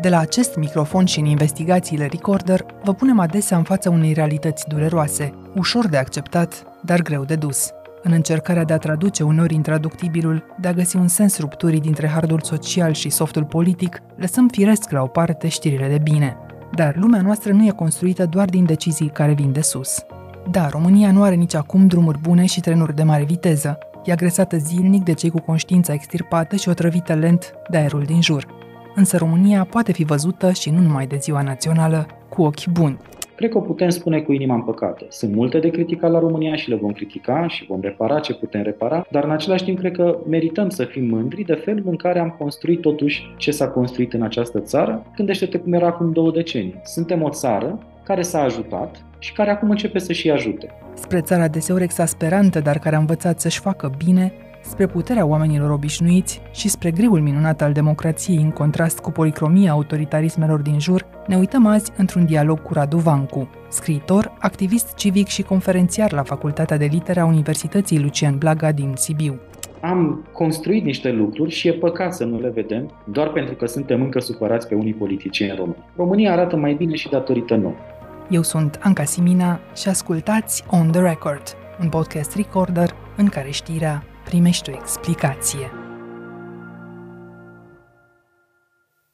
De la acest microfon și în investigațiile Recorder, vă punem adesea în fața unei realități dureroase, ușor de acceptat, dar greu de dus. În încercarea de a traduce unor intraductibilul, de a găsi un sens rupturii dintre hardul social și softul politic, lăsăm firesc la o parte știrile de bine. Dar lumea noastră nu e construită doar din decizii care vin de sus. Da, România nu are nici acum drumuri bune și trenuri de mare viteză. E agresată zilnic de cei cu conștiința extirpată și otrăvită lent de aerul din jur. Însă România poate fi văzută și nu numai de ziua națională, cu ochi buni. Cred că o putem spune cu inima împăcată. Sunt multe de criticat la România și le vom critica și vom repara ce putem repara, dar în același timp cred că merităm să fim mândri de felul în care am construit totuși ce s-a construit în această țară. Gândește-te cum era acum două decenii. Suntem o țară care s-a ajutat și care acum începe să și ajute. Spre țara deseori exasperantă, dar care a învățat să-și facă bine, spre puterea oamenilor obișnuiți și spre griul minunat al democrației în contrast cu policromia autoritarismelor din jur, ne uităm azi într-un dialog cu Radu Vancu, scriitor, activist civic și conferențiar la Facultatea de Litere a Universității Lucian Blaga din Sibiu. Am construit niște lucruri și e păcat să nu le vedem doar pentru că suntem încă supărați pe unii politicieni români. România arată mai bine și datorită nouă. Eu sunt Anca Simina și ascultați On The Record, un podcast recorder în care știrea primești o explicație.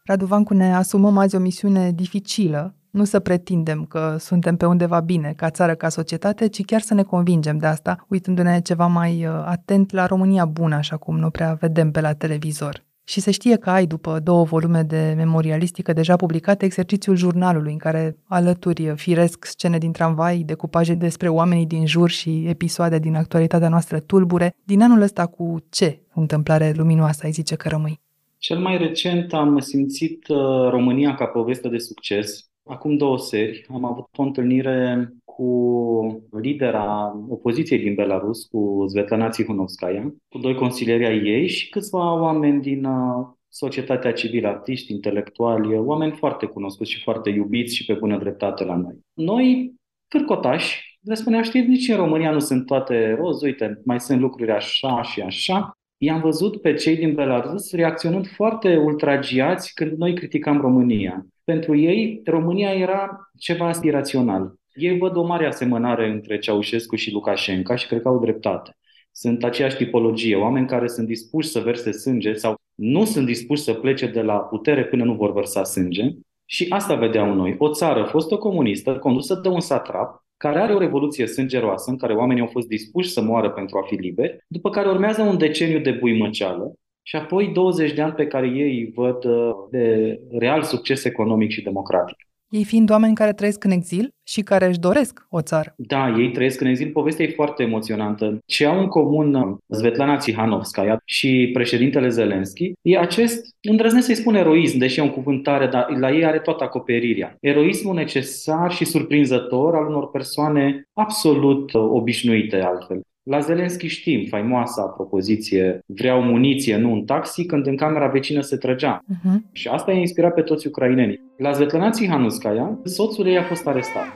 Radu Vancu, ne asumăm azi o misiune dificilă, nu să pretindem că suntem pe undeva bine, ca țară, ca societate, ci chiar să ne convingem de asta, uitându-ne ceva mai uh, atent la România bună, așa cum nu prea vedem pe la televizor. Și se știe că ai, după două volume de memorialistică deja publicate, exercițiul jurnalului, în care alături firesc scene din tramvai, decupaje despre oamenii din jur și episoade din actualitatea noastră tulbure. Din anul ăsta cu ce întâmplare luminoasă ai zice că rămâi? Cel mai recent am simțit uh, România ca poveste de succes. Acum două seri am avut o întâlnire cu lidera opoziției din Belarus, cu Svetlana Tsihunovskaya, cu doi consilieri ai ei și câțiva oameni din uh, societatea civilă, artiști, intelectuali, oameni foarte cunoscuți și foarte iubiți și pe bună dreptate la noi. Noi, cârcotași, le spuneam, știți, nici în România nu sunt toate roz, uite, mai sunt lucruri așa și așa. I-am văzut pe cei din Belarus reacționând foarte ultragiați când noi criticam România. Pentru ei, România era ceva aspirațional. Ei văd o mare asemănare între Ceaușescu și Lukashenko și cred că au dreptate. Sunt aceeași tipologie, oameni care sunt dispuși să verse sânge sau nu sunt dispuși să plece de la putere până nu vor vărsa sânge. Și asta vedeau noi. O țară fostă comunistă, condusă de un satrap, care are o revoluție sângeroasă în care oamenii au fost dispuși să moară pentru a fi liberi, după care urmează un deceniu de buimăceală și apoi 20 de ani pe care ei văd uh, de real succes economic și democratic. Ei fiind oameni care trăiesc în exil și care își doresc o țară. Da, ei trăiesc în exil. Povestea e foarte emoționantă. Ce au în comun uh, Svetlana Tsihanovskaya și președintele Zelensky e acest, îndrăznesc să-i spun eroism, deși e un cuvânt tare, dar la ei are toată acoperirea. Eroismul necesar și surprinzător al unor persoane absolut uh, obișnuite altfel. La Zelenski știm faimoasa propoziție vreau muniție, nu un taxi, când în camera vecină se trăgea. Uh-huh. Și asta i-a inspirat pe toți ucrainenii. La Svetlana Tsihanuskaya, soțul ei a fost arestat.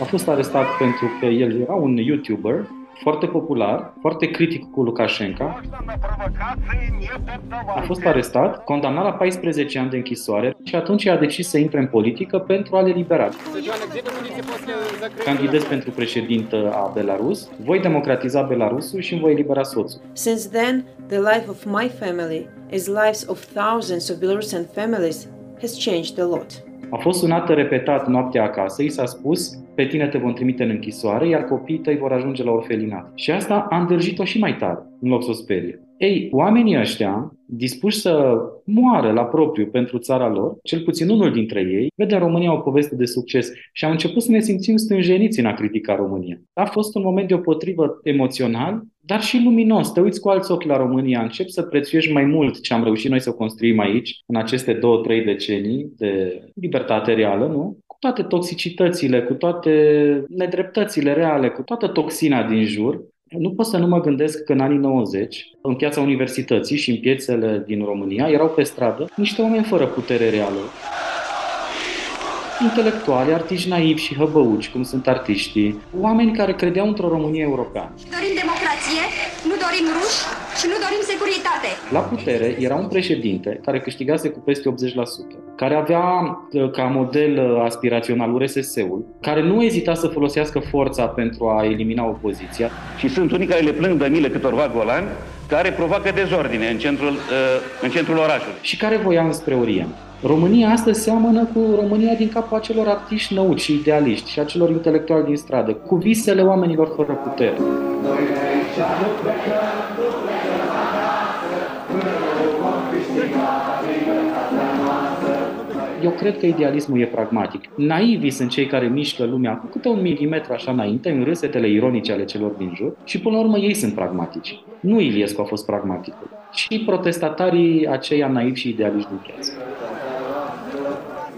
A fost arestat pentru că el era un YouTuber foarte popular, foarte critic cu Lukashenko. A fost arestat, condamnat la 14 ani de închisoare și atunci a decis să intre în politică pentru a le libera. Candidez pentru președintă a Belarus, voi democratiza Belarusul și îmi voi elibera soțul. Since then, the life of my family, as lives of thousands of Belarusian families, has changed a lot. A fost sunată repetat noaptea acasă, i s-a spus, pe tine te vom trimite în închisoare, iar copiii tăi vor ajunge la orfelinat. Și asta a îndrăjit-o și mai tare, în loc să o sperie. Ei, oamenii ăștia, dispuși să moară la propriu pentru țara lor, cel puțin unul dintre ei, vede în România o poveste de succes și am început să ne simțim stânjeniți în a critica România. A fost un moment deopotrivă emoțional, dar și luminos. Te uiți cu alți ochi la România, începi să prețuiești mai mult ce am reușit noi să construim aici, în aceste două, trei decenii de libertate reală, nu? Cu toate toxicitățile, cu toate nedreptățile reale, cu toată toxina din jur, nu pot să nu mă gândesc că în anii 90, în piața universității și în piețele din România, erau pe stradă niște oameni fără putere reală. intelectuali, artiști naivi și hăbăuci, cum sunt artiștii, oameni care credeau într-o Românie europeană. Dorim democrație, nu dorim ruși și nu dorim securitate. La putere era un președinte care câștigase cu peste 80%, care avea uh, ca model uh, aspirațional URSS-ul, care nu ezita să folosească forța pentru a elimina opoziția. Și sunt unii care le plâng de mile câtorva golani care provoacă dezordine în centrul, uh, în centrul orașului. Și care voia înspre Orient. România astăzi seamănă cu România din capul acelor artiști năuci și idealiști și acelor intelectuali din stradă, cu visele oamenilor fără putere. Eu cred că idealismul e pragmatic. Naivii sunt cei care mișcă lumea cu câte un milimetru așa înainte, în râsetele ironice ale celor din jur și până la urmă ei sunt pragmatici. Nu Iliescu a fost pragmaticul, ci protestatarii aceia naivi și idealiști din piață.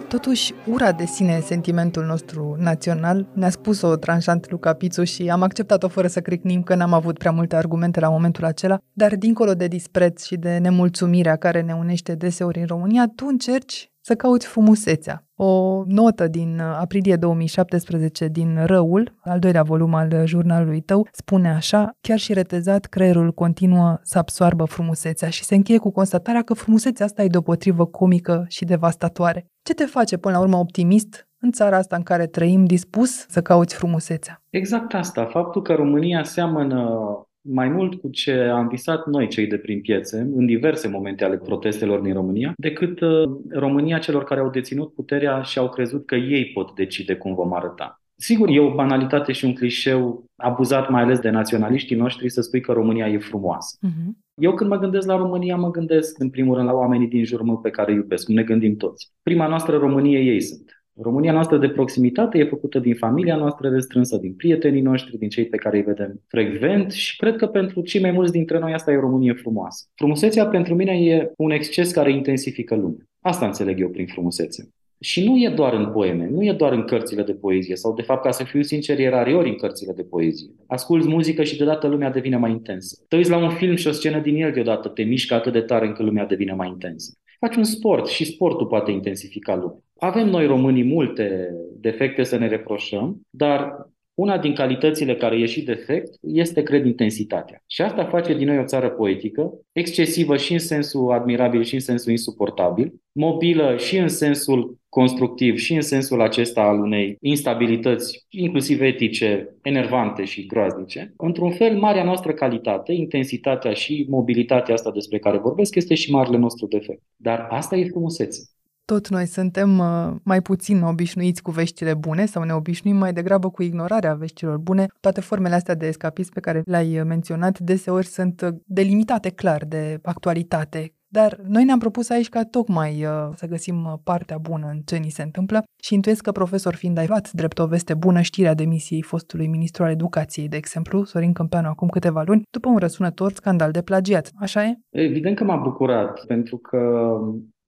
Totuși, ura de sine sentimentul nostru național. Ne-a spus-o tranșant Luca Pițu și am acceptat-o fără să cricnim că n-am avut prea multe argumente la momentul acela, dar dincolo de dispreț și de nemulțumirea care ne unește deseori în România, tu încerci să cauți frumusețea. O notă din aprilie 2017 din Răul, al doilea volum al jurnalului tău, spune așa, chiar și retezat, creierul continuă să absoarbă frumusețea și se încheie cu constatarea că frumusețea asta e deopotrivă comică și devastatoare. Ce te face până la urmă optimist în țara asta în care trăim dispus să cauți frumusețea? Exact asta, faptul că România seamănă mai mult cu ce am visat noi, cei de prin piețe, în diverse momente ale protestelor din România, decât uh, România celor care au deținut puterea și au crezut că ei pot decide cum vom arăta. Sigur, e o banalitate și un clișeu abuzat mai ales de naționaliștii noștri să spui că România e frumoasă. Uh-huh. Eu când mă gândesc la România, mă gândesc în primul rând la oamenii din jurul meu pe care îi iubesc, cum ne gândim toți. Prima noastră Românie ei sunt. România noastră de proximitate e făcută din familia noastră restrânsă, din prietenii noștri, din cei pe care îi vedem frecvent și cred că pentru cei mai mulți dintre noi asta e o Românie frumoasă. Frumusețea pentru mine e un exces care intensifică lumea. Asta înțeleg eu prin frumusețe. Și nu e doar în poeme, nu e doar în cărțile de poezie, sau de fapt, ca să fiu sincer, e rariori în cărțile de poezie. Asculți muzică și deodată lumea devine mai intensă. Te uiți la un film și o scenă din el deodată te mișcă atât de tare încât lumea devine mai intensă. Faci un sport și sportul poate intensifica lumea. Avem noi românii multe defecte să ne reproșăm, dar una din calitățile care e și defect este, cred, intensitatea. Și asta face din noi o țară poetică, excesivă și în sensul admirabil și în sensul insuportabil, mobilă și în sensul constructiv și în sensul acesta al unei instabilități, inclusiv etice, enervante și groaznice. Într-un fel, marea noastră calitate, intensitatea și mobilitatea asta despre care vorbesc, este și marele nostru defect. Dar asta e frumusețe tot noi suntem uh, mai puțin obișnuiți cu veștile bune sau ne obișnuim mai degrabă cu ignorarea veștilor bune. Toate formele astea de escapism pe care le-ai uh, menționat deseori sunt uh, delimitate clar de actualitate, dar noi ne-am propus aici ca tocmai uh, să găsim partea bună în ce ni se întâmplă și intuiesc că profesor fiind ai luat drept o veste bună știrea demisiei fostului ministru al educației, de exemplu, Sorin Câmpeanu, acum câteva luni, după un răsunător scandal de plagiat. Așa e? Evident că m-a bucurat, pentru că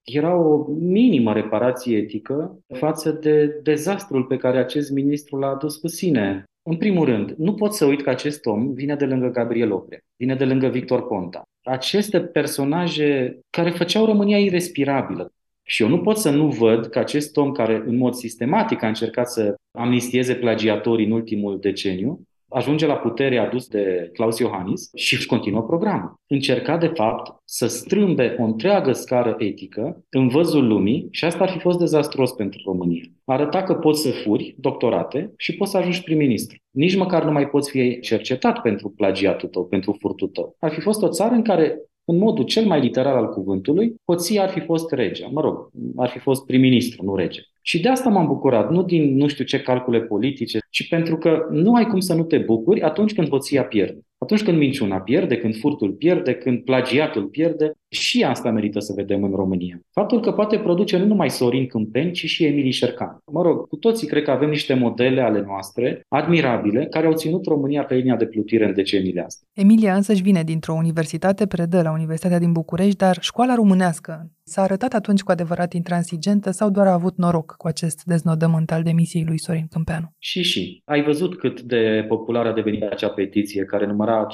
era o minimă reparație etică față de dezastrul pe care acest ministru l-a adus cu sine. În primul rând, nu pot să uit că acest om vine de lângă Gabriel Oprea, vine de lângă Victor Ponta. Aceste personaje care făceau România irrespirabilă. Și eu nu pot să nu văd că acest om care în mod sistematic a încercat să amnistieze plagiatorii în ultimul deceniu, ajunge la putere adus de Claus Iohannis și își continuă programul. Încerca, de fapt, să strâmbe o întreagă scară etică în văzul lumii și asta ar fi fost dezastros pentru România. Arăta că poți să furi doctorate și poți să ajungi prim-ministru. Nici măcar nu mai poți fi cercetat pentru plagiatul tău, pentru furtul tău. Ar fi fost o țară în care în modul cel mai literal al cuvântului, hoția ar fi fost regea, mă rog, ar fi fost prim-ministru, nu rege. Și de asta m-am bucurat, nu din nu știu ce calcule politice, ci pentru că nu ai cum să nu te bucuri atunci când hoția pierde. Atunci când minciuna pierde, când furtul pierde, când plagiatul pierde, și asta merită să vedem în România. Faptul că poate produce nu numai Sorin Câmpeni, ci și Emilie Șercan. Mă rog, cu toții cred că avem niște modele ale noastre, admirabile, care au ținut România pe linia de plutire în deceniile astea. Emilia însăși vine dintr-o universitate, predă la Universitatea din București, dar școala românească S-a arătat atunci cu adevărat intransigentă sau doar a avut noroc cu acest deznodământ al demisiei lui Sorin Câmpeanu? Și și. Ai văzut cât de populară a devenit acea petiție care număra 50-60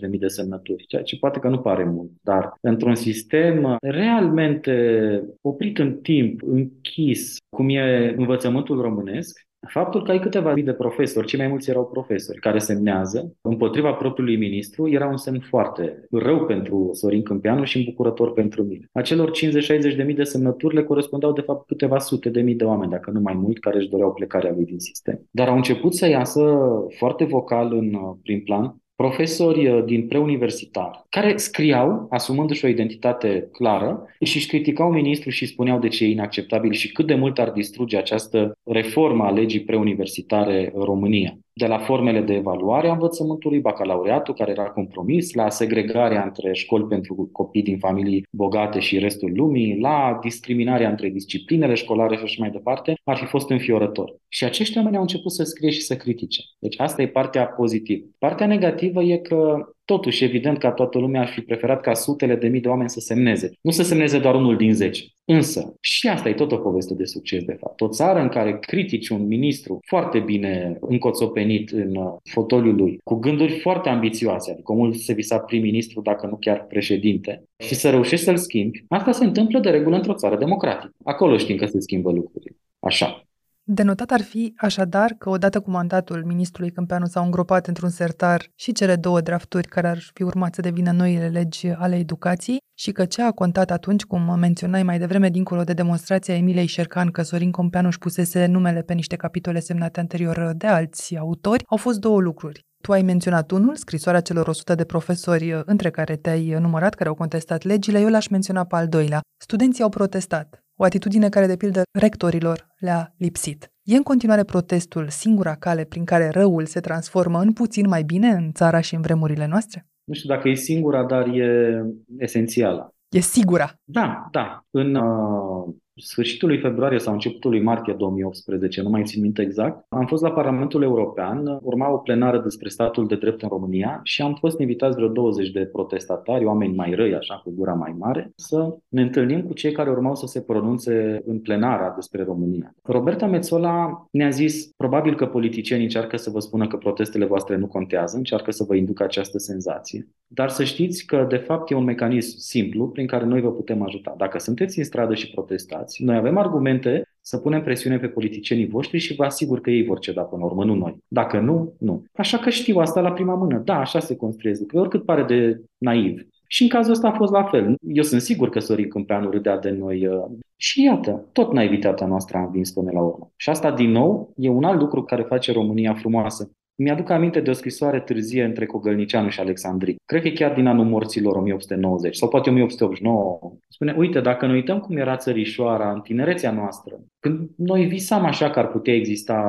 de mii de semnături, ceea ce poate că nu pare mult, dar într-un sistem realmente oprit în timp, închis, cum e învățământul românesc, Faptul că ai câteva mii de profesori, cei mai mulți erau profesori, care semnează împotriva propriului ministru, era un semn foarte rău pentru Sorin Câmpianu și îmbucurător pentru mine. Acelor 50-60 de mii de semnături le corespundeau de fapt câteva sute de mii de oameni, dacă nu mai mult, care își doreau plecarea lui din sistem. Dar au început să iasă foarte vocal în prim plan profesori uh, din preuniversitar care scriau, asumându-și o identitate clară, și își criticau ministrul și spuneau de ce e inacceptabil și cât de mult ar distruge această reformă a legii preuniversitare în România de la formele de evaluare a învățământului, bacalaureatul care era compromis, la segregarea între școli pentru copii din familii bogate și restul lumii, la discriminarea între disciplinele școlare și așa mai departe, ar fi fost înfiorător. Și acești oameni au început să scrie și să critique. Deci asta e partea pozitivă. Partea negativă e că Totuși, evident că toată lumea ar fi preferat ca sutele de mii de oameni să semneze. Nu să semneze doar unul din zece. Însă, și asta e tot o poveste de succes, de fapt. O țară în care critici un ministru foarte bine încoțopenit în uh, fotoliul lui, cu gânduri foarte ambițioase, adică omul se visa prim-ministru, dacă nu chiar președinte, și să reușești să-l schimbi, asta se întâmplă de regulă într-o țară democratică. Acolo știm că se schimbă lucrurile. Așa. Denotat ar fi așadar că odată cu mandatul ministrului Câmpeanu s-au îngropat într-un sertar și cele două drafturi care ar fi urmat să devină noile legi ale educației și că ce a contat atunci, cum menționai mai devreme dincolo de demonstrația Emilei Șercan că Sorin Câmpeanu își pusese numele pe niște capitole semnate anterior de alți autori, au fost două lucruri. Tu ai menționat unul, scrisoarea celor 100 de profesori între care te-ai numărat, care au contestat legile, eu l-aș menționa pe al doilea. Studenții au protestat o atitudine care, de pildă, rectorilor le-a lipsit. E în continuare protestul singura cale prin care răul se transformă în puțin mai bine în țara și în vremurile noastre? Nu știu dacă e singura, dar e esențială. E sigura. Da, da. În uh, sfârșitul lui februarie sau începutul lui martie 2018, nu mai țin minte exact, am fost la Parlamentul European, urma o plenară despre statul de drept în România și am fost invitați vreo 20 de protestatari, oameni mai răi, așa, cu gura mai mare, să ne întâlnim cu cei care urmau să se pronunțe în plenara despre România. Roberta Metzola ne-a zis, probabil că politicienii încearcă să vă spună că protestele voastre nu contează, încearcă să vă inducă această senzație, dar să știți că, de fapt, e un mecanism simplu prin care noi vă putem ajuta. Dacă sunteți în stradă și protestați, implicați. Noi avem argumente să punem presiune pe politicienii voștri și vă asigur că ei vor ceda până la urmă, nu noi. Dacă nu, nu. Așa că știu asta la prima mână. Da, așa se construiesc lucrurile, oricât pare de naiv. Și în cazul ăsta a fost la fel. Eu sunt sigur că Sorin Câmpeanu râdea de noi. Uh, și iată, tot naivitatea noastră a învins până la urmă. Și asta, din nou, e un alt lucru care face România frumoasă. Mi-aduc aminte de o scrisoare târzie între Cogălnicianu și Alexandric. Cred că e chiar din anul morților 1890 sau poate 1889. Spune, uite, dacă ne uităm cum era țărișoara în tinerețea noastră, când noi visam așa că ar putea exista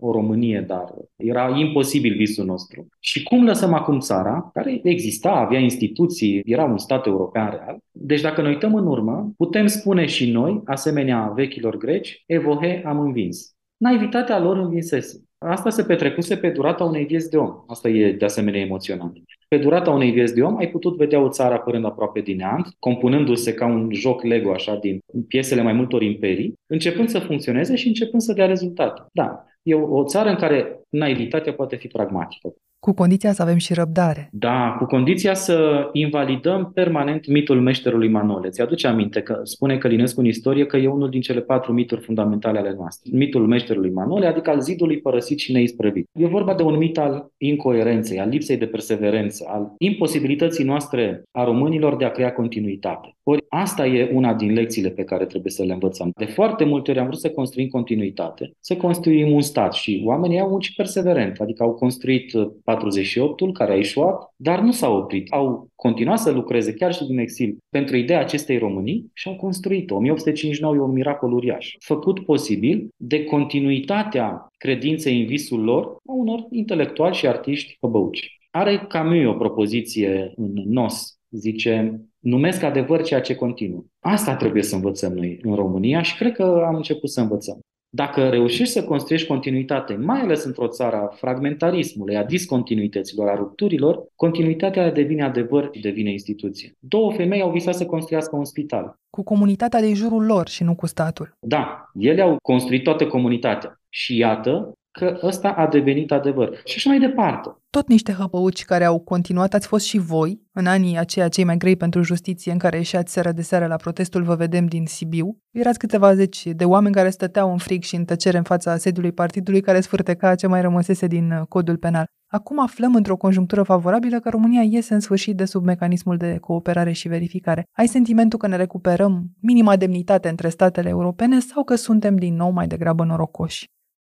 o Românie, dar era imposibil visul nostru. Și cum lăsăm acum țara, care exista, avea instituții, era un stat european real. Deci dacă ne uităm în urmă, putem spune și noi, asemenea vechilor greci, evohe am învins. Naivitatea lor învinsese. Asta se petrecuse pe durata unei vieți de om. Asta e de asemenea emoționant. Pe durata unei vieți de om ai putut vedea o țară apărând aproape din neant, compunându-se ca un joc Lego așa din piesele mai multor imperii, începând să funcționeze și începând să dea rezultate. Da, e o, o țară în care naivitatea poate fi pragmatică. Cu condiția să avem și răbdare. Da, cu condiția să invalidăm permanent mitul meșterului Manole. Ți-aduce aminte că spune Călinescu în istorie că e unul din cele patru mituri fundamentale ale noastre. Mitul meșterului Manole, adică al zidului părăsit și neisprăvit. E vorba de un mit al incoerenței, al lipsei de perseverență, al imposibilității noastre a românilor de a crea continuitate. Ori asta e una din lecțiile pe care trebuie să le învățăm. De foarte multe ori am vrut să construim continuitate, să construim un stat și oamenii au muncit perseverent, adică au construit 48-ul care a ieșuat, dar nu s-au oprit. Au continuat să lucreze chiar și din exil pentru ideea acestei Românii și au construit-o. 1859 e un miracol uriaș, făcut posibil de continuitatea credinței în visul lor a unor intelectuali și artiști păbăuci. Are Camus o propoziție în Nos, zice, numesc adevăr ceea ce continuă. Asta trebuie să învățăm noi în România și cred că am început să învățăm. Dacă reușești să construiești continuitate, mai ales într-o țară a fragmentarismului, a discontinuităților, a rupturilor, continuitatea devine adevăr și devine instituție. Două femei au visat să construiască un spital. Cu comunitatea de jurul lor și nu cu statul. Da, ele au construit toată comunitatea. Și iată că ăsta a devenit adevăr. Și așa mai departe. Tot niște hăpăuci care au continuat, ați fost și voi, în anii aceia cei mai grei pentru justiție, în care ieșați seara de seară la protestul Vă vedem din Sibiu. Erați câteva zeci de oameni care stăteau în frig și în tăcere în fața sediului partidului care sfârteca ce mai rămăsese din uh, codul penal. Acum aflăm într-o conjunctură favorabilă că România iese în sfârșit de sub mecanismul de cooperare și verificare. Ai sentimentul că ne recuperăm minima demnitate între statele europene sau că suntem din nou mai degrabă norocoși?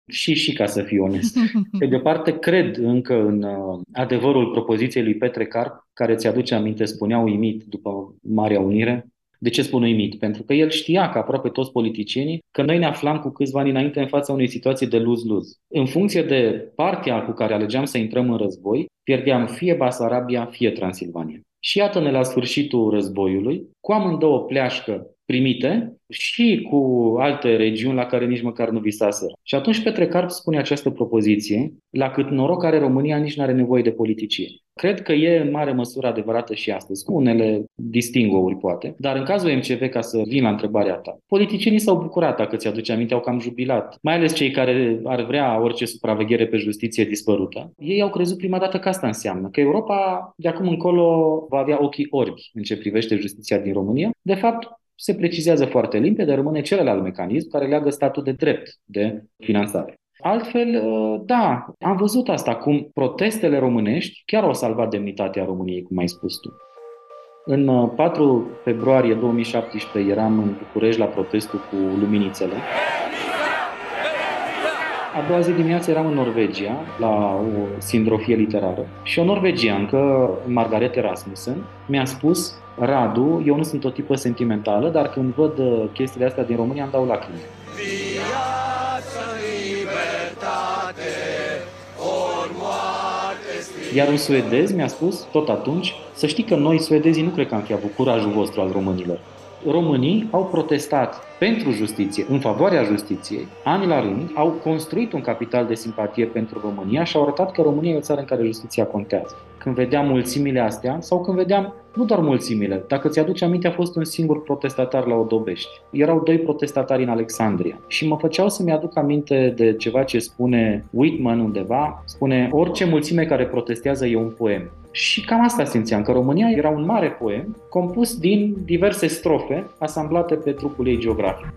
Și și ca să fiu onest. Pe de o parte, cred încă în uh, adevărul propoziției lui Petre Carp, care ți-aduce aminte, spunea uimit după Marea Unire. De ce spun uimit? Pentru că el știa, că aproape toți politicienii, că noi ne aflam cu câțiva ani înainte în fața unei situații de lose-lose. În funcție de partea cu care alegeam să intrăm în război, pierdeam fie Basarabia, fie Transilvania. Și iată-ne la sfârșitul războiului, cu amândouă pleașcă primite și cu alte regiuni la care nici măcar nu visaseră. Și atunci Petre Carp spune această propoziție, la cât noroc are România, nici nu are nevoie de politicieni. Cred că e în mare măsură adevărată și astăzi, cu unele distingouri poate, dar în cazul MCV, ca să vin la întrebarea ta, politicienii s-au bucurat, dacă ți-aduce aminte, au cam jubilat, mai ales cei care ar vrea orice supraveghere pe justiție dispărută. Ei au crezut prima dată că asta înseamnă, că Europa de acum încolo va avea ochii orbi în ce privește justiția din România. De fapt, se precizează foarte limpede, rămâne celălalt mecanism care leagă statul de drept de finanțare. Altfel, ă, da, am văzut asta, cum protestele românești chiar au salvat demnitatea României, cum ai spus tu. În 4 ă, februarie 2017 eram în București la protestul cu luminițele. A doua zi dimineață eram în Norvegia, la o sindrofie literară, și o norvegiancă, Margaret Rasmussen, mi-a spus Radu, eu nu sunt o tipă sentimentală, dar când văd uh, chestiile astea din România îmi dau lacrimi. Viață, libertate, ori moarte, Iar un suedez mi-a spus, tot atunci, să știi că noi, suedezii, nu cred că am fi avut curajul vostru al românilor. Românii au protestat pentru justiție, în favoarea justiției, ani la rând, au construit un capital de simpatie pentru România și au arătat că România e o țară în care justiția contează. Când vedeam mulțimile astea, sau când vedeam nu doar mulțimile, dacă ți-aduce aminte, a fost un singur protestatar la Odobești. Erau doi protestatari în Alexandria și mă făceau să-mi aduc aminte de ceva ce spune Whitman undeva, spune orice mulțime care protestează e un poem. Și cam asta simțeam, că România era un mare poem compus din diverse strofe asamblate pe trupul ei geografic.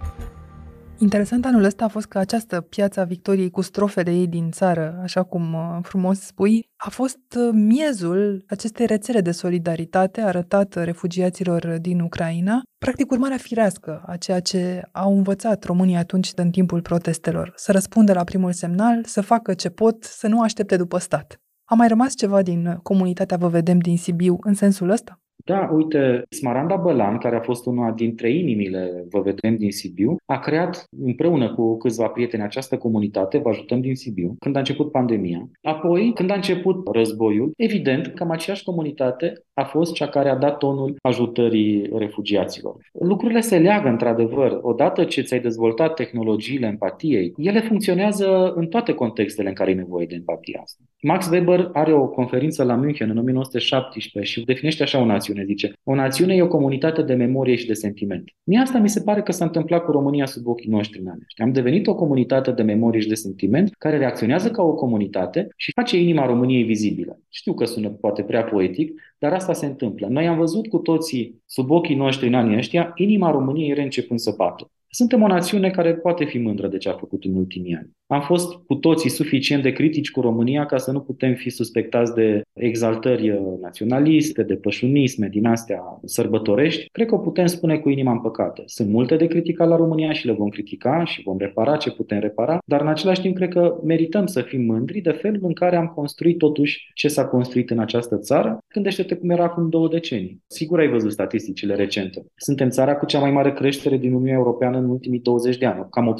Interesant anul ăsta a fost că această piața Victoriei cu strofele ei din țară, așa cum uh, frumos spui, a fost uh, miezul acestei rețele de solidaritate arătată refugiaților din Ucraina, practic urmarea firească a ceea ce au învățat românii atunci în timpul protestelor, să răspundă la primul semnal, să facă ce pot, să nu aștepte după stat. A mai rămas ceva din comunitatea Vă Vedem din Sibiu în sensul ăsta? Da, uite, Smaranda Bălan, care a fost una dintre inimile, vă vedem, din Sibiu, a creat împreună cu câțiva prieteni această comunitate, vă ajutăm din Sibiu, când a început pandemia. Apoi, când a început războiul, evident, cam aceeași comunitate a fost cea care a dat tonul ajutării refugiaților. Lucrurile se leagă, într-adevăr. Odată ce ți-ai dezvoltat tehnologiile empatiei, ele funcționează în toate contextele în care ai nevoie de empatia asta. Max Weber are o conferință la München în 1917 și definește așa o națiune, zice. O națiune e o comunitate de memorie și de sentiment. Mie asta mi se pare că s-a întâmplat cu România sub ochii noștri în anii Am devenit o comunitate de memorie și de sentiment care reacționează ca o comunitate și face inima României vizibilă. Știu că sună poate prea poetic, dar asta se întâmplă. Noi am văzut cu toții sub ochii noștri în anii ăștia inima României reîncepând să bată. Suntem o națiune care poate fi mândră de ce a făcut în ultimii ani. Am fost cu toții suficient de critici cu România ca să nu putem fi suspectați de exaltări uh, naționaliste, de pășunisme din astea sărbătorești. Cred că o putem spune cu inima împăcată. Sunt multe de criticat la România și le vom critica și vom repara ce putem repara, dar în același timp cred că merităm să fim mândri de felul în care am construit totuși ce s-a construit în această țară. Gândește-te cum era acum două decenii. Sigur ai văzut statisticile recente. Suntem țara cu cea mai mare creștere din Uniunea Europeană în ultimii 20 de ani, cam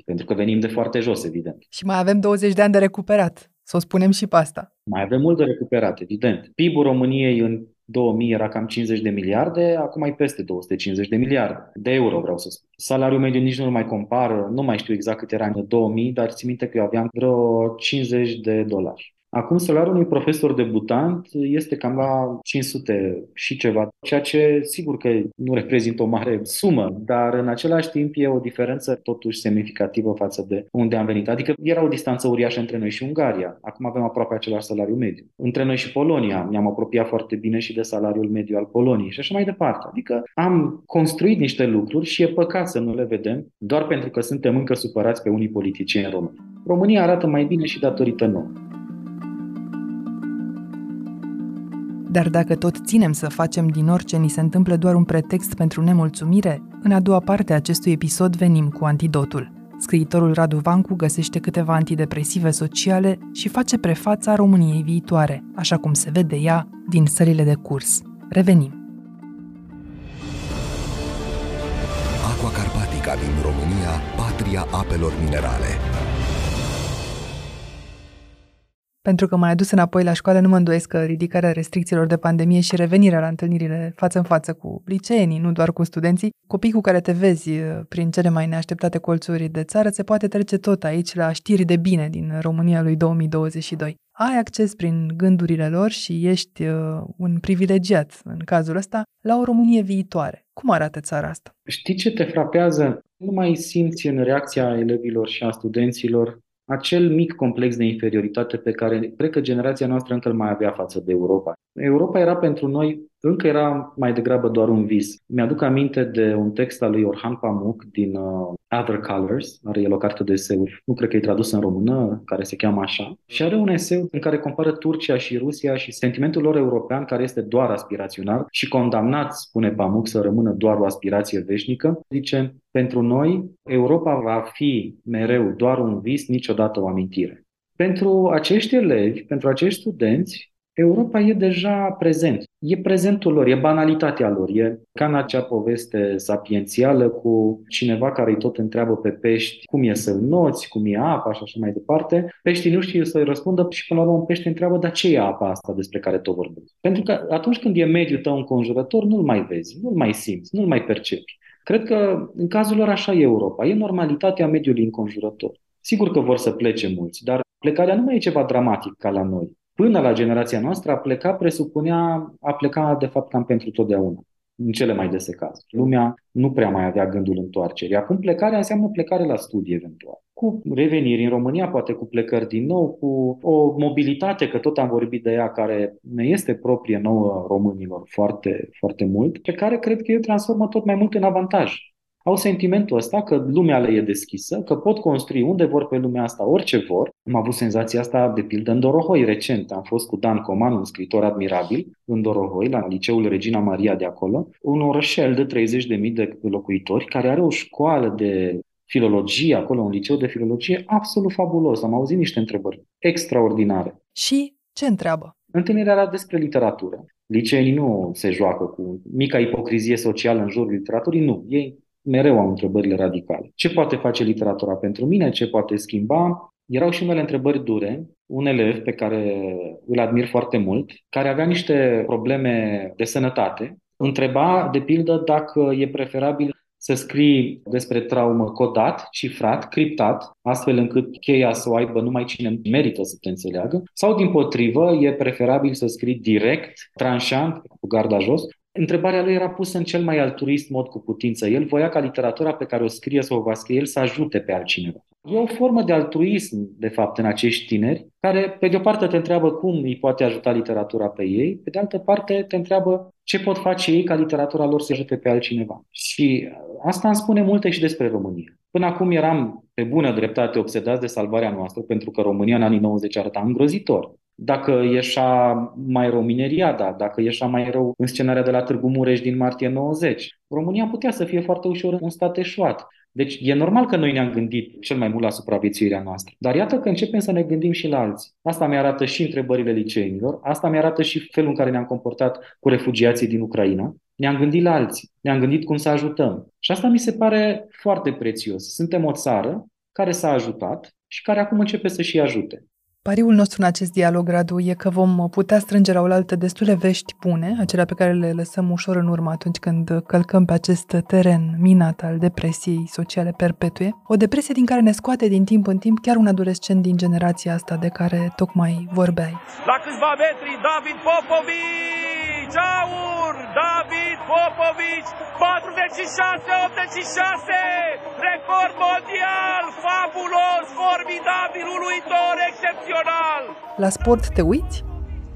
800%, pentru că venim de foarte jos, evident. Și mai avem 20 de ani de recuperat. Să o spunem și pe asta. Mai avem mult de recuperat, evident. PIB-ul României în 2000 era cam 50 de miliarde, acum e peste 250 de miliarde de euro, vreau să spun. Salariul mediu nici nu mai compară, nu mai știu exact cât era în 2000, dar țin minte că eu aveam vreo 50 de dolari. Acum salariul unui profesor debutant este cam la 500 și ceva, ceea ce sigur că nu reprezintă o mare sumă, dar în același timp e o diferență totuși semnificativă față de unde am venit. Adică era o distanță uriașă între noi și Ungaria. Acum avem aproape același salariu mediu. Între noi și Polonia ne-am apropiat foarte bine și de salariul mediu al Poloniei și așa mai departe. Adică am construit niște lucruri și e păcat să nu le vedem doar pentru că suntem încă supărați pe unii politicieni români. România arată mai bine și datorită nouă. Dar dacă tot ținem să facem din orice ni se întâmplă doar un pretext pentru nemulțumire, în a doua parte a acestui episod venim cu antidotul. Scriitorul Radu Vancu găsește câteva antidepresive sociale și face prefața României viitoare, așa cum se vede ea din sălile de curs. Revenim. Aqua Carpatica din România, patria apelor minerale. Pentru că m-ai adus înapoi la școală, nu mă îndoiesc că ridicarea restricțiilor de pandemie și revenirea la întâlnirile față în față cu liceenii, nu doar cu studenții, copii cu care te vezi uh, prin cele mai neașteptate colțuri de țară, se poate trece tot aici la știri de bine din România lui 2022. Ai acces prin gândurile lor și ești uh, un privilegiat, în cazul ăsta, la o Românie viitoare. Cum arată țara asta? Știi ce te frapează? Nu mai simți în reacția elevilor și a studenților acel mic complex de inferioritate pe care cred că generația noastră încă îl mai avea față de Europa. Europa era pentru noi, încă era mai degrabă doar un vis. Mi-aduc aminte de un text al lui Orhan Pamuk din uh, Other Colors, are el o carte de eseuri, nu cred că e tradusă în română, care se cheamă așa, și are un eseu în care compară Turcia și Rusia și sentimentul lor european, care este doar aspirațional și condamnat, spune Pamuk, să rămână doar o aspirație veșnică. Zice, pentru noi, Europa va fi mereu doar un vis, niciodată o amintire. Pentru acești elevi, pentru acești studenți, Europa e deja prezent. E prezentul lor, e banalitatea lor. E ca în acea poveste sapiențială cu cineva care îi tot întreabă pe pești cum e să noți, cum e apa și așa mai departe. Peștii nu știu să-i răspundă și până la urmă un pește întreabă, dar ce e apa asta despre care tot vorbești? Pentru că atunci când e mediul tău înconjurător, nu-l mai vezi, nu-l mai simți, nu-l mai percepi. Cred că în cazul lor așa e Europa. E normalitatea mediului înconjurător. Sigur că vor să plece mulți, dar plecarea nu mai e ceva dramatic ca la noi până la generația noastră, a pleca presupunea a pleca de fapt cam pentru totdeauna, în cele mai dese cazuri. Lumea nu prea mai avea gândul întoarcerii. Acum plecarea înseamnă plecare la studii eventual. Cu reveniri în România, poate cu plecări din nou, cu o mobilitate, că tot am vorbit de ea, care ne este proprie nouă românilor foarte, foarte mult, pe care cred că eu transformă tot mai mult în avantaj au sentimentul ăsta că lumea le e deschisă, că pot construi unde vor pe lumea asta orice vor. Am avut senzația asta de pildă în Dorohoi recent. Am fost cu Dan Coman, un scriitor admirabil, în Dorohoi, la liceul Regina Maria de acolo, un orășel de 30.000 de locuitori care are o școală de filologie, acolo un liceu de filologie absolut fabulos. Am auzit niște întrebări extraordinare. Și ce întreabă? Întâlnirea era despre literatură. Liceenii nu se joacă cu mica ipocrizie socială în jurul literaturii, nu. Ei mereu am întrebările radicale. Ce poate face literatura pentru mine? Ce poate schimba? Erau și unele întrebări dure. Un elev pe care îl admir foarte mult, care avea niște probleme de sănătate, întreba, de pildă, dacă e preferabil să scrii despre traumă codat, cifrat, criptat, astfel încât cheia să o aibă numai cine merită să te înțeleagă, sau din potrivă e preferabil să scrii direct, tranșant, cu garda jos, Întrebarea lui era pusă în cel mai altruist mod cu putință. El voia ca literatura pe care o scrie sau o va scrie el să ajute pe altcineva. E o formă de altruism, de fapt, în acești tineri, care, pe de o parte, te întreabă cum îi poate ajuta literatura pe ei, pe de altă parte, te întreabă ce pot face ei ca literatura lor să ajute pe altcineva. Și asta îmi spune multe și despre România. Până acum eram pe bună dreptate obsedați de salvarea noastră, pentru că România în anii 90 arăta îngrozitor dacă ieșa mai rău mineriada, dacă ieșa mai rău în scenarea de la Târgu Mureș din martie 90. România putea să fie foarte ușor un stat eșuat. Deci e normal că noi ne-am gândit cel mai mult la supraviețuirea noastră. Dar iată că începem să ne gândim și la alții. Asta mi-arată și întrebările liceenilor, asta mi-arată și felul în care ne-am comportat cu refugiații din Ucraina. Ne-am gândit la alții, ne-am gândit cum să ajutăm. Și asta mi se pare foarte prețios. Suntem o țară care s-a ajutat și care acum începe să și ajute. Pariul nostru în acest dialog, Radu, e că vom putea strânge la oaltă destule vești bune, acelea pe care le lăsăm ușor în urmă atunci când călcăm pe acest teren minat al depresiei sociale perpetue, o depresie din care ne scoate din timp în timp chiar un adolescent din generația asta de care tocmai vorbeai. La câțiva metri, David Popovici, aur, David Popovici, 46-86, record mondial, fabulos, formidabil, uluitor, excepțional! La sport te uiți?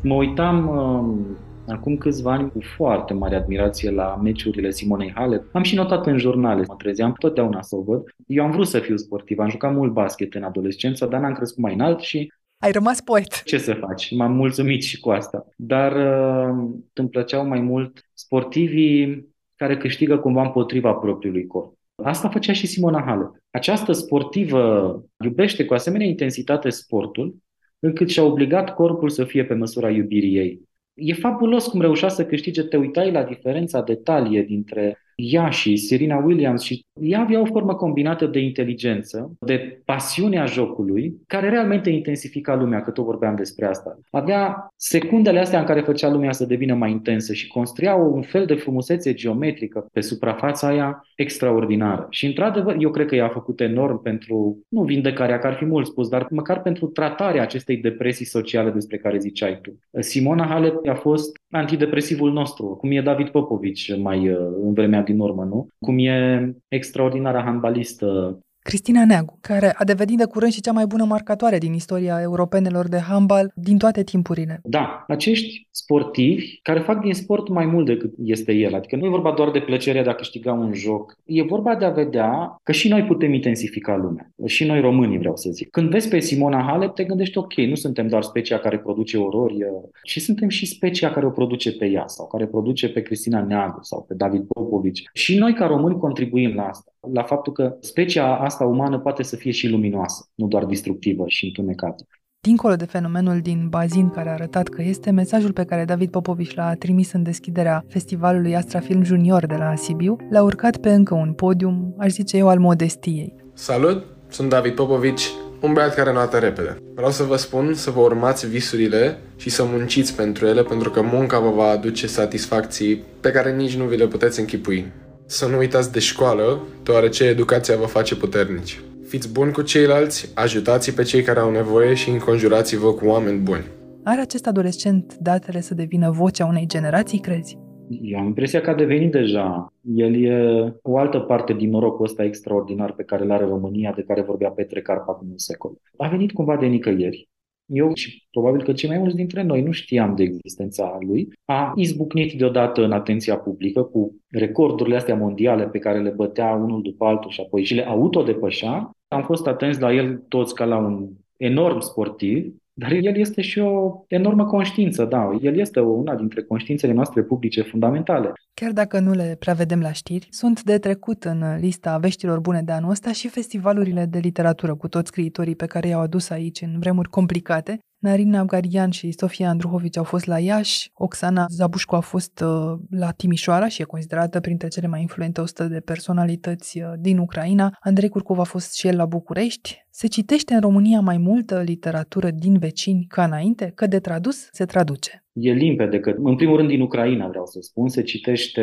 Mă uitam uh, acum câțiva ani cu foarte mare admirație la meciurile Simonei Halep. Am și notat în jurnale, mă trezeam totdeauna să o văd. Eu am vrut să fiu sportiv, am jucat mult basket în adolescență, dar n-am crescut mai înalt și ai rămas poet. Ce să faci? M-am mulțumit și cu asta. Dar uh, îmi plăceau mai mult sportivii care câștigă cumva împotriva propriului corp. Asta făcea și Simona Halep. Această sportivă iubește cu asemenea intensitate sportul, încât și-a obligat corpul să fie pe măsura iubirii ei. E fabulos cum reușea să câștige, te uitai la diferența de talie dintre ea și Serena Williams și ea avea o formă combinată de inteligență, de pasiunea jocului, care realmente intensifica lumea, că tot vorbeam despre asta. Avea secundele astea în care făcea lumea să devină mai intensă și construia un fel de frumusețe geometrică pe suprafața aia extraordinară. Și într-adevăr, eu cred că ea a făcut enorm pentru, nu vindecarea, că ar fi mult spus, dar măcar pentru tratarea acestei depresii sociale despre care ziceai tu. Simona Halep a fost antidepresivul nostru, cum e David Popovici mai uh, în vremea din urmă, nu? Cum e extraordinara handbalistă Cristina Neagu, care a devenit de curând și cea mai bună marcatoare din istoria europenelor de handbal din toate timpurile. Da, acești sportivi care fac din sport mai mult decât este el. Adică nu e vorba doar de plăcerea de a câștiga un joc. E vorba de a vedea că și noi putem intensifica lumea. Și noi românii, vreau să zic. Când vezi pe Simona Halep, te gândești, ok, nu suntem doar specia care produce orori, ci suntem și specia care o produce pe ea sau care produce pe Cristina Neagu sau pe David Popovici. Și noi ca români contribuim la asta la faptul că specia asta umană poate să fie și luminoasă, nu doar destructivă și întunecată. Dincolo de fenomenul din Bazin care a arătat că este mesajul pe care David Popovici l-a trimis în deschiderea festivalului Astra Film Junior de la Sibiu, l-a urcat pe încă un podium, aș zice eu, al modestiei. Salut, sunt David Popovici, un băiat care noată repede. Vreau să vă spun să vă urmați visurile și să munciți pentru ele, pentru că munca vă va aduce satisfacții pe care nici nu vi le puteți închipui. Să nu uitați de școală, deoarece educația vă face puternici. Fiți buni cu ceilalți, ajutați pe cei care au nevoie și înconjurați-vă cu oameni buni. Are acest adolescent datele să devină vocea unei generații, crezi? Eu am impresia că a devenit deja. El e o altă parte din norocul ăsta extraordinar pe care îl are România, de care vorbea Petre Carpa acum un secol. A venit cumva de nicăieri eu și probabil că cei mai mulți dintre noi nu știam de existența lui, a izbucnit deodată în atenția publică cu recordurile astea mondiale pe care le bătea unul după altul și apoi și le autodepășea. Am fost atenți la el toți ca la un enorm sportiv dar el este și o enormă conștiință, da. El este una dintre conștiințele noastre publice fundamentale. Chiar dacă nu le prea vedem la știri, sunt de trecut în lista veștilor bune de anul ăsta și festivalurile de literatură cu toți scriitorii pe care i-au adus aici în vremuri complicate Narina Garian și Sofia Andruhovici au fost la Iași, Oxana Zabușcu a fost uh, la Timișoara și e considerată printre cele mai influente 100 de personalități uh, din Ucraina. Andrei Curcov a fost și el la București. Se citește în România mai multă literatură din vecini ca înainte, că de tradus se traduce. E limpede că, în primul rând, din Ucraina, vreau să spun, se citește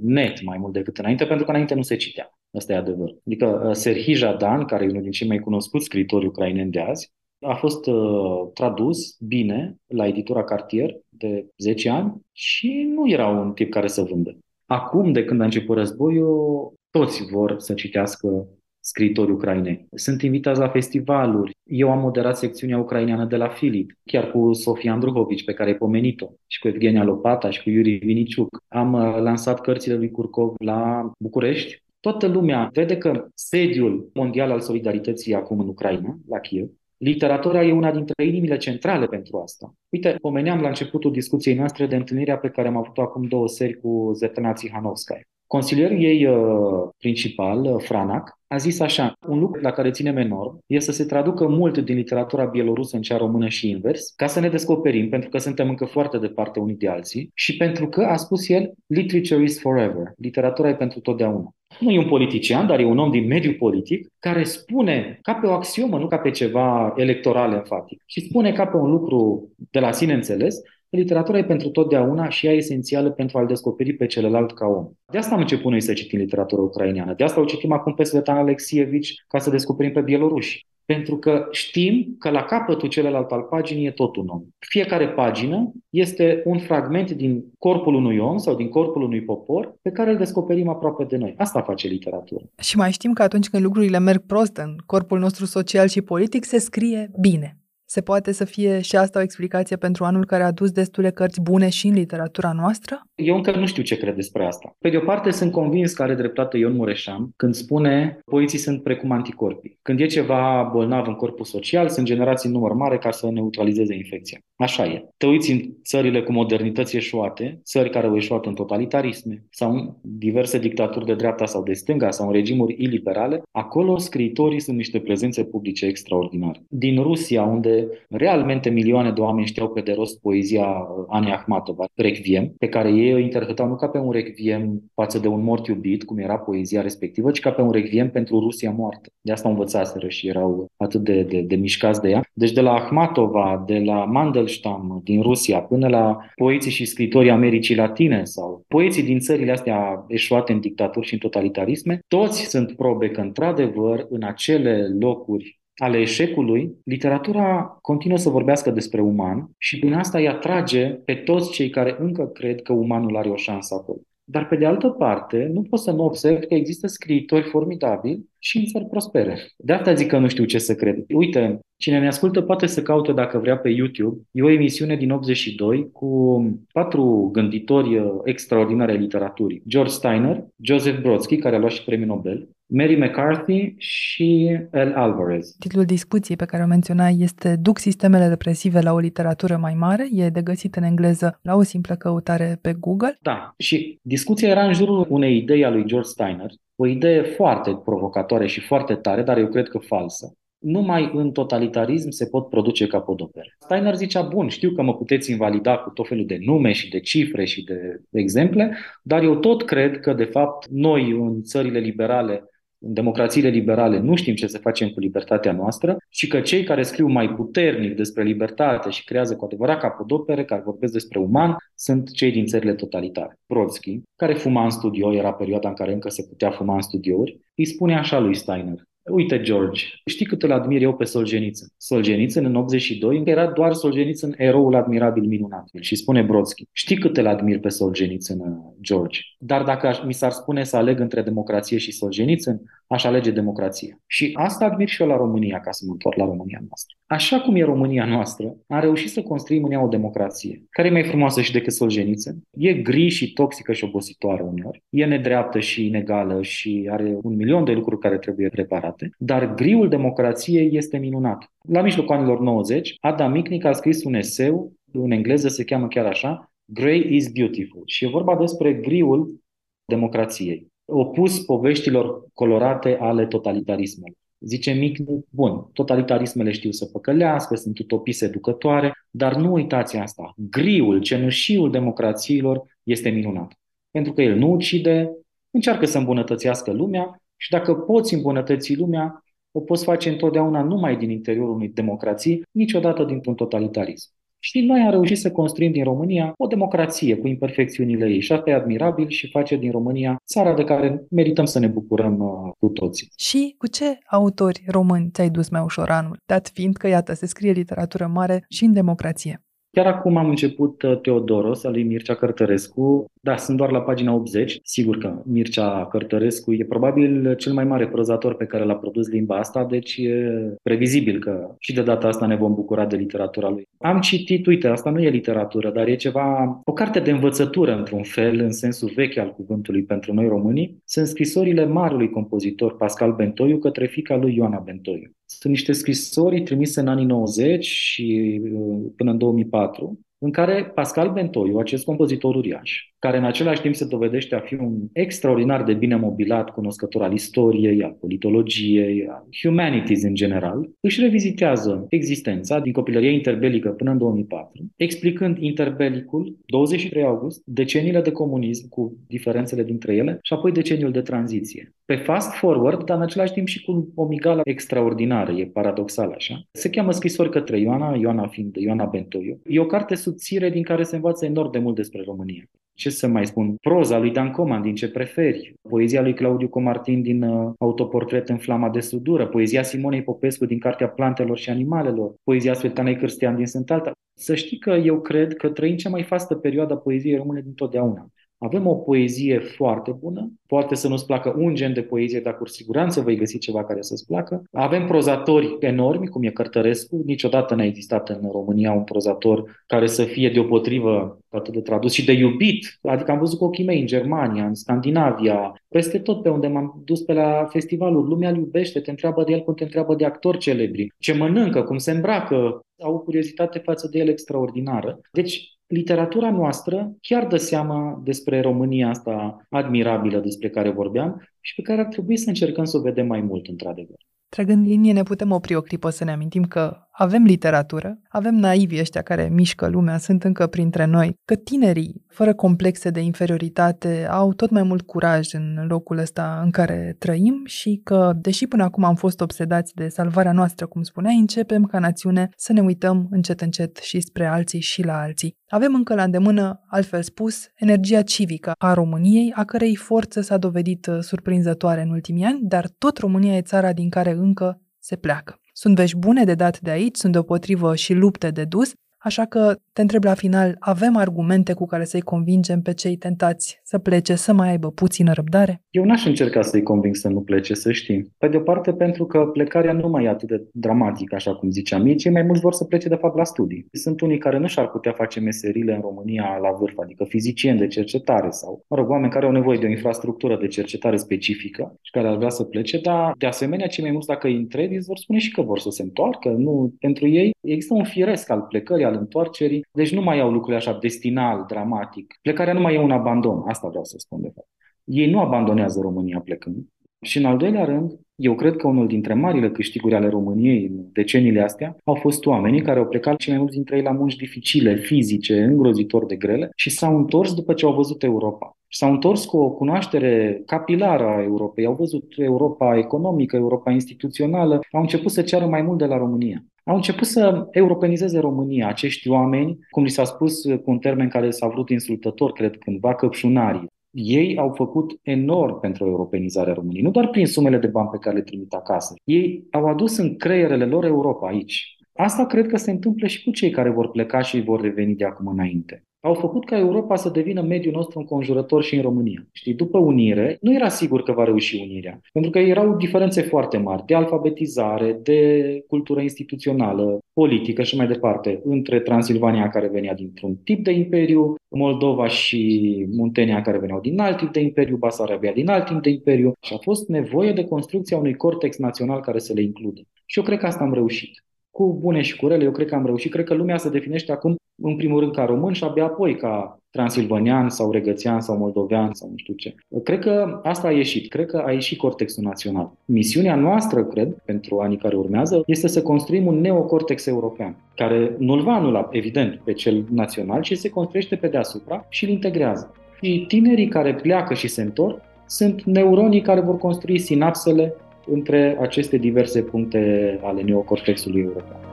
net mai mult decât înainte, pentru că înainte nu se citea. Asta e adevăr. Adică uh, Serhii Jadan, care e unul din cei mai cunoscuți scritori ucraineni de azi, a fost uh, tradus bine la editura Cartier de 10 ani și nu era un tip care să vândă. Acum, de când a început războiul, toți vor să citească scriitori ucraineni. Sunt invitați la festivaluri. Eu am moderat secțiunea ucraineană de la Filip, chiar cu Sofia Andruhovici, pe care ai pomenit-o, și cu Evgenia Lopata și cu Yuri Viniciuc. Am uh, lansat cărțile lui Curcov la București. Toată lumea vede că sediul mondial al solidarității acum în Ucraina, la Kiev, Literatura e una dintre inimile centrale pentru asta. Uite, pomeneam la începutul discuției noastre de întâlnirea pe care am avut-o acum două seri cu Zetana Tsihanovskaya. Consilierul ei uh, principal, uh, Franac, a zis așa, un lucru la care ținem enorm e să se traducă mult din literatura bielorusă în cea română și invers, ca să ne descoperim, pentru că suntem încă foarte departe unii de alții și pentru că, a spus el, literature is forever, literatura e pentru totdeauna. Nu e un politician, dar e un om din mediul politic, care spune ca pe o axiomă, nu ca pe ceva electoral enfatic, și spune ca pe un lucru de la sine înțeles, literatura e pentru totdeauna și ea e esențială pentru a-l descoperi pe celălalt ca om. De asta am început noi să citim literatura ucraineană. De asta o citim acum pe Svetlana Alexievici ca să descoperim pe bieloruși. Pentru că știm că la capătul celălalt al paginii e tot un om. Fiecare pagină este un fragment din corpul unui om sau din corpul unui popor pe care îl descoperim aproape de noi. Asta face literatura. Și mai știm că atunci când lucrurile merg prost în corpul nostru social și politic, se scrie bine. Se poate să fie și asta o explicație pentru anul care a dus destule cărți bune și în literatura noastră? Eu încă nu știu ce cred despre asta. Pe de o parte, sunt convins că are dreptate Ion Mureșan când spune poeții sunt precum anticorpii. Când e ceva bolnav în corpul social, sunt generații în număr mare ca să neutralizeze infecția. Așa e. Te uiți în țările cu modernități eșuate, țări care au eșuat în totalitarisme sau în diverse dictaturi de dreapta sau de stânga sau în regimuri iliberale, acolo scriitorii sunt niște prezențe publice extraordinare. Din Rusia, unde realmente milioane de oameni știau pe de rost poezia Anei Ahmatova, Requiem, pe care ei o interpretau nu ca pe un requiem față de un mort iubit, cum era poezia respectivă, ci ca pe un requiem pentru Rusia moartă. De asta o învățaseră și erau atât de, de, de mișcați de ea. Deci de la Ahmatova, de la Mandelstam din Rusia, până la poeții și scritorii Americii Latine sau poeții din țările astea eșuate în dictaturi și în totalitarisme, toți sunt probe că, într-adevăr, în acele locuri ale eșecului, literatura continuă să vorbească despre uman și prin asta îi atrage pe toți cei care încă cred că umanul are o șansă acolo. Dar pe de altă parte, nu pot să nu observ că există scriitori formidabili și în țări prospere. De asta zic că nu știu ce să cred. Uite, cine ne ascultă poate să caute dacă vrea pe YouTube. E o emisiune din 82 cu patru gânditori extraordinare ai literaturii. George Steiner, Joseph Brodsky, care a luat și premiul Nobel, Mary McCarthy și El Alvarez. Titlul discuției pe care o menționai este Duc sistemele depresive la o literatură mai mare? E de găsit în engleză la o simplă căutare pe Google? Da, și discuția era în jurul unei idei a lui George Steiner, o idee foarte provocatoare și foarte tare, dar eu cred că falsă. Numai în totalitarism se pot produce capodopere. Steiner zicea, bun, știu că mă puteți invalida cu tot felul de nume și de cifre și de exemple, dar eu tot cred că, de fapt, noi în țările liberale în democrațiile liberale nu știm ce să facem cu libertatea noastră și că cei care scriu mai puternic despre libertate și creează cu adevărat capodopere care vorbesc despre uman sunt cei din țările totalitare. Brodsky, care fuma în studio, era perioada în care încă se putea fuma în studiouri, îi spune așa lui Steiner. Uite, George, știi cât îl admir eu pe Solzhenitsyn? Solzhenitsyn în 82 era doar Solzhenitsyn eroul admirabil minunat. Și spune Brodsky, știi cât îl admir pe Solzhenitsyn, George? Dar dacă mi s-ar spune să aleg între democrație și Solzhenitsyn, aș alege democrația. Și asta admir și eu la România, ca să mă întorc la România noastră. Așa cum e România noastră, am reușit să construim în ea o democrație, care e mai frumoasă și decât Solzhenitsyn. E gri și toxică și obositoare uneori. E nedreaptă și inegală și are un milion de lucruri care trebuie reparate. Dar griul democrației este minunat. La mijlocul anilor 90, Adam Michnik a scris un eseu, în engleză se cheamă chiar așa, Grey is Beautiful. Și e vorba despre griul democrației opus poveștilor colorate ale totalitarismelor. Zice mic, bun, totalitarismele știu să păcălească, sunt utopii seducătoare, dar nu uitați asta. Griul, cenușiul democrațiilor este minunat. Pentru că el nu ucide, încearcă să îmbunătățească lumea și dacă poți îmbunătăți lumea, o poți face întotdeauna numai din interiorul unei democrații, niciodată dintr-un totalitarism. Și noi am reușit să construim din România o democrație cu imperfecțiunile ei și asta e admirabil și face din România țara de care merităm să ne bucurăm uh, cu toții. Și cu ce autori români ți-ai dus mai ușor anul, dat fiind că, iată, se scrie literatură mare și în democrație? Chiar acum am început uh, Teodoros al lui Mircea Cărtărescu. Da, sunt doar la pagina 80. Sigur că Mircea Cărtărescu e probabil cel mai mare prozator pe care l-a produs limba asta, deci e previzibil că și de data asta ne vom bucura de literatura lui. Am citit, uite, asta nu e literatură, dar e ceva, o carte de învățătură într-un fel, în sensul vechi al cuvântului pentru noi românii. Sunt scrisorile marului compozitor Pascal Bentoiu către fica lui Ioana Bentoiu. Sunt niște scrisori trimise în anii 90 și uh, până în 2004, în care Pascal Bentoiu, acest compozitor uriaș, care în același timp se dovedește a fi un extraordinar de bine mobilat cunoscător al istoriei, al politologiei, al humanities în general, își revizitează existența din copilăria interbelică până în 2004, explicând interbelicul, 23 august, deceniile de comunism cu diferențele dintre ele și apoi deceniul de tranziție. Pe fast forward, dar în același timp și cu o migală extraordinară, e paradoxal așa. Se cheamă Scrisori către Ioana, Ioana fiind Ioana Bentoiu. E o carte subțire din care se învață enorm de mult despre România ce să mai spun, proza lui Dan Coman din Ce preferi, poezia lui Claudiu Comartin din uh, Autoportret în flama de sudură, poezia Simonei Popescu din Cartea Plantelor și Animalelor, poezia Sfetlanei Cârstian din Sântalta. Să știi că eu cred că trăim cea mai fastă perioadă a poeziei române din totdeauna. Avem o poezie foarte bună, poate să nu-ți placă un gen de poezie, dar cu siguranță vei găsi ceva care să-ți placă. Avem prozatori enormi, cum e Cărtărescu, niciodată n-a existat în România un prozator care să fie deopotrivă atât de tradus și de iubit. Adică am văzut cu ochii mei în Germania, în Scandinavia, peste tot pe unde m-am dus pe la festivaluri. Lumea îl iubește, te întreabă de el cum te întreabă de actori celebri. Ce mănâncă, cum se îmbracă, au o curiozitate față de el extraordinară. Deci literatura noastră chiar dă seama despre România asta admirabilă despre care vorbeam și pe care ar trebui să încercăm să o vedem mai mult, într-adevăr. Trăgând linie, ne putem opri o clipă să ne amintim că avem literatură, avem naivii ăștia care mișcă lumea, sunt încă printre noi, că tinerii, fără complexe de inferioritate, au tot mai mult curaj în locul ăsta în care trăim și că, deși până acum am fost obsedați de salvarea noastră, cum spuneai, începem ca națiune să ne uităm încet încet și spre alții și la alții. Avem încă la îndemână, altfel spus, energia civică a României, a cărei forță s-a dovedit uh, surprinzătoare în ultimii ani, dar tot România e țara din care încă se pleacă. Sunt vești bune de dat de aici, sunt deopotrivă și lupte de dus, Așa că te întreb la final, avem argumente cu care să-i convingem pe cei tentați să plece, să mai aibă puțină răbdare? Eu n-aș încerca să-i conving să nu plece, să știi. Pe de o parte pentru că plecarea nu mai e atât de dramatică, așa cum ziceam. Ei cei mai mulți vor să plece de fapt la studii. Sunt unii care nu și-ar putea face meserile în România la vârf, adică fizicieni de cercetare sau, mă rog, oameni care au nevoie de o infrastructură de cercetare specifică și care ar vrea să plece, dar de asemenea cei mai mulți dacă îi întrebi vor spune și că vor să se întoarcă. Nu, pentru ei există un firesc al plecării, al întoarcerii, deci nu mai au lucrurile așa destinal, dramatic. Plecarea nu mai e un abandon, asta vreau să spun de fapt. Ei nu abandonează România plecând. Și în al doilea rând, eu cred că unul dintre marile câștiguri ale României în deceniile astea au fost oamenii care au plecat cei mai mulți dintre ei la munci dificile, fizice, îngrozitor de grele și s-au întors după ce au văzut Europa. Și s-au întors cu o cunoaștere capilară a Europei. Au văzut Europa economică, Europa instituțională, au început să ceară mai mult de la România au început să europenizeze România. Acești oameni, cum li s-a spus cu un termen care s-a vrut insultător, cred cândva, căpșunarii. Ei au făcut enorm pentru europenizarea României, nu doar prin sumele de bani pe care le trimit acasă. Ei au adus în creierele lor Europa aici. Asta cred că se întâmplă și cu cei care vor pleca și vor reveni de acum înainte au făcut ca Europa să devină mediul nostru înconjurător și în România. Știi, după unire, nu era sigur că va reuși unirea, pentru că erau diferențe foarte mari de alfabetizare, de cultură instituțională, politică și mai departe, între Transilvania care venea dintr-un tip de imperiu, Moldova și Muntenia care veneau din alt tip de imperiu, Basarabia din alt tip de imperiu și a fost nevoie de construcția unui cortex național care să le includă. Și eu cred că asta am reușit cu bune și cu rele, eu cred că am reușit. Cred că lumea se definește acum, în primul rând, ca român și abia apoi ca transilvanian sau regățean sau moldovean sau nu știu ce. Cred că asta a ieșit. Cred că a ieșit cortexul național. Misiunea noastră, cred, pentru anii care urmează, este să construim un neocortex european, care nu-l va anula, evident, pe cel național, ci se construiește pe deasupra și îl integrează. Și tinerii care pleacă și se întorc sunt neuronii care vor construi sinapsele între aceste diverse puncte ale neocortexului european.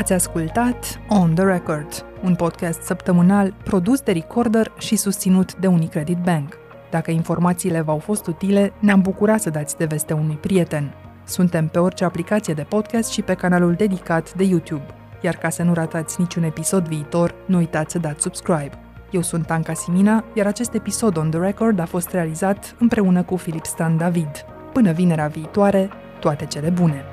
Ați ascultat On The Record, un podcast săptămânal produs de Recorder și susținut de Unicredit Bank. Dacă informațiile v-au fost utile, ne-am bucurat să dați de veste unui prieten. Suntem pe orice aplicație de podcast și pe canalul dedicat de YouTube. Iar ca să nu ratați niciun episod viitor, nu uitați să dați subscribe. Eu sunt Anca Simina, iar acest episod On The Record a fost realizat împreună cu Filip Stan David. Până vinerea viitoare, toate cele bune!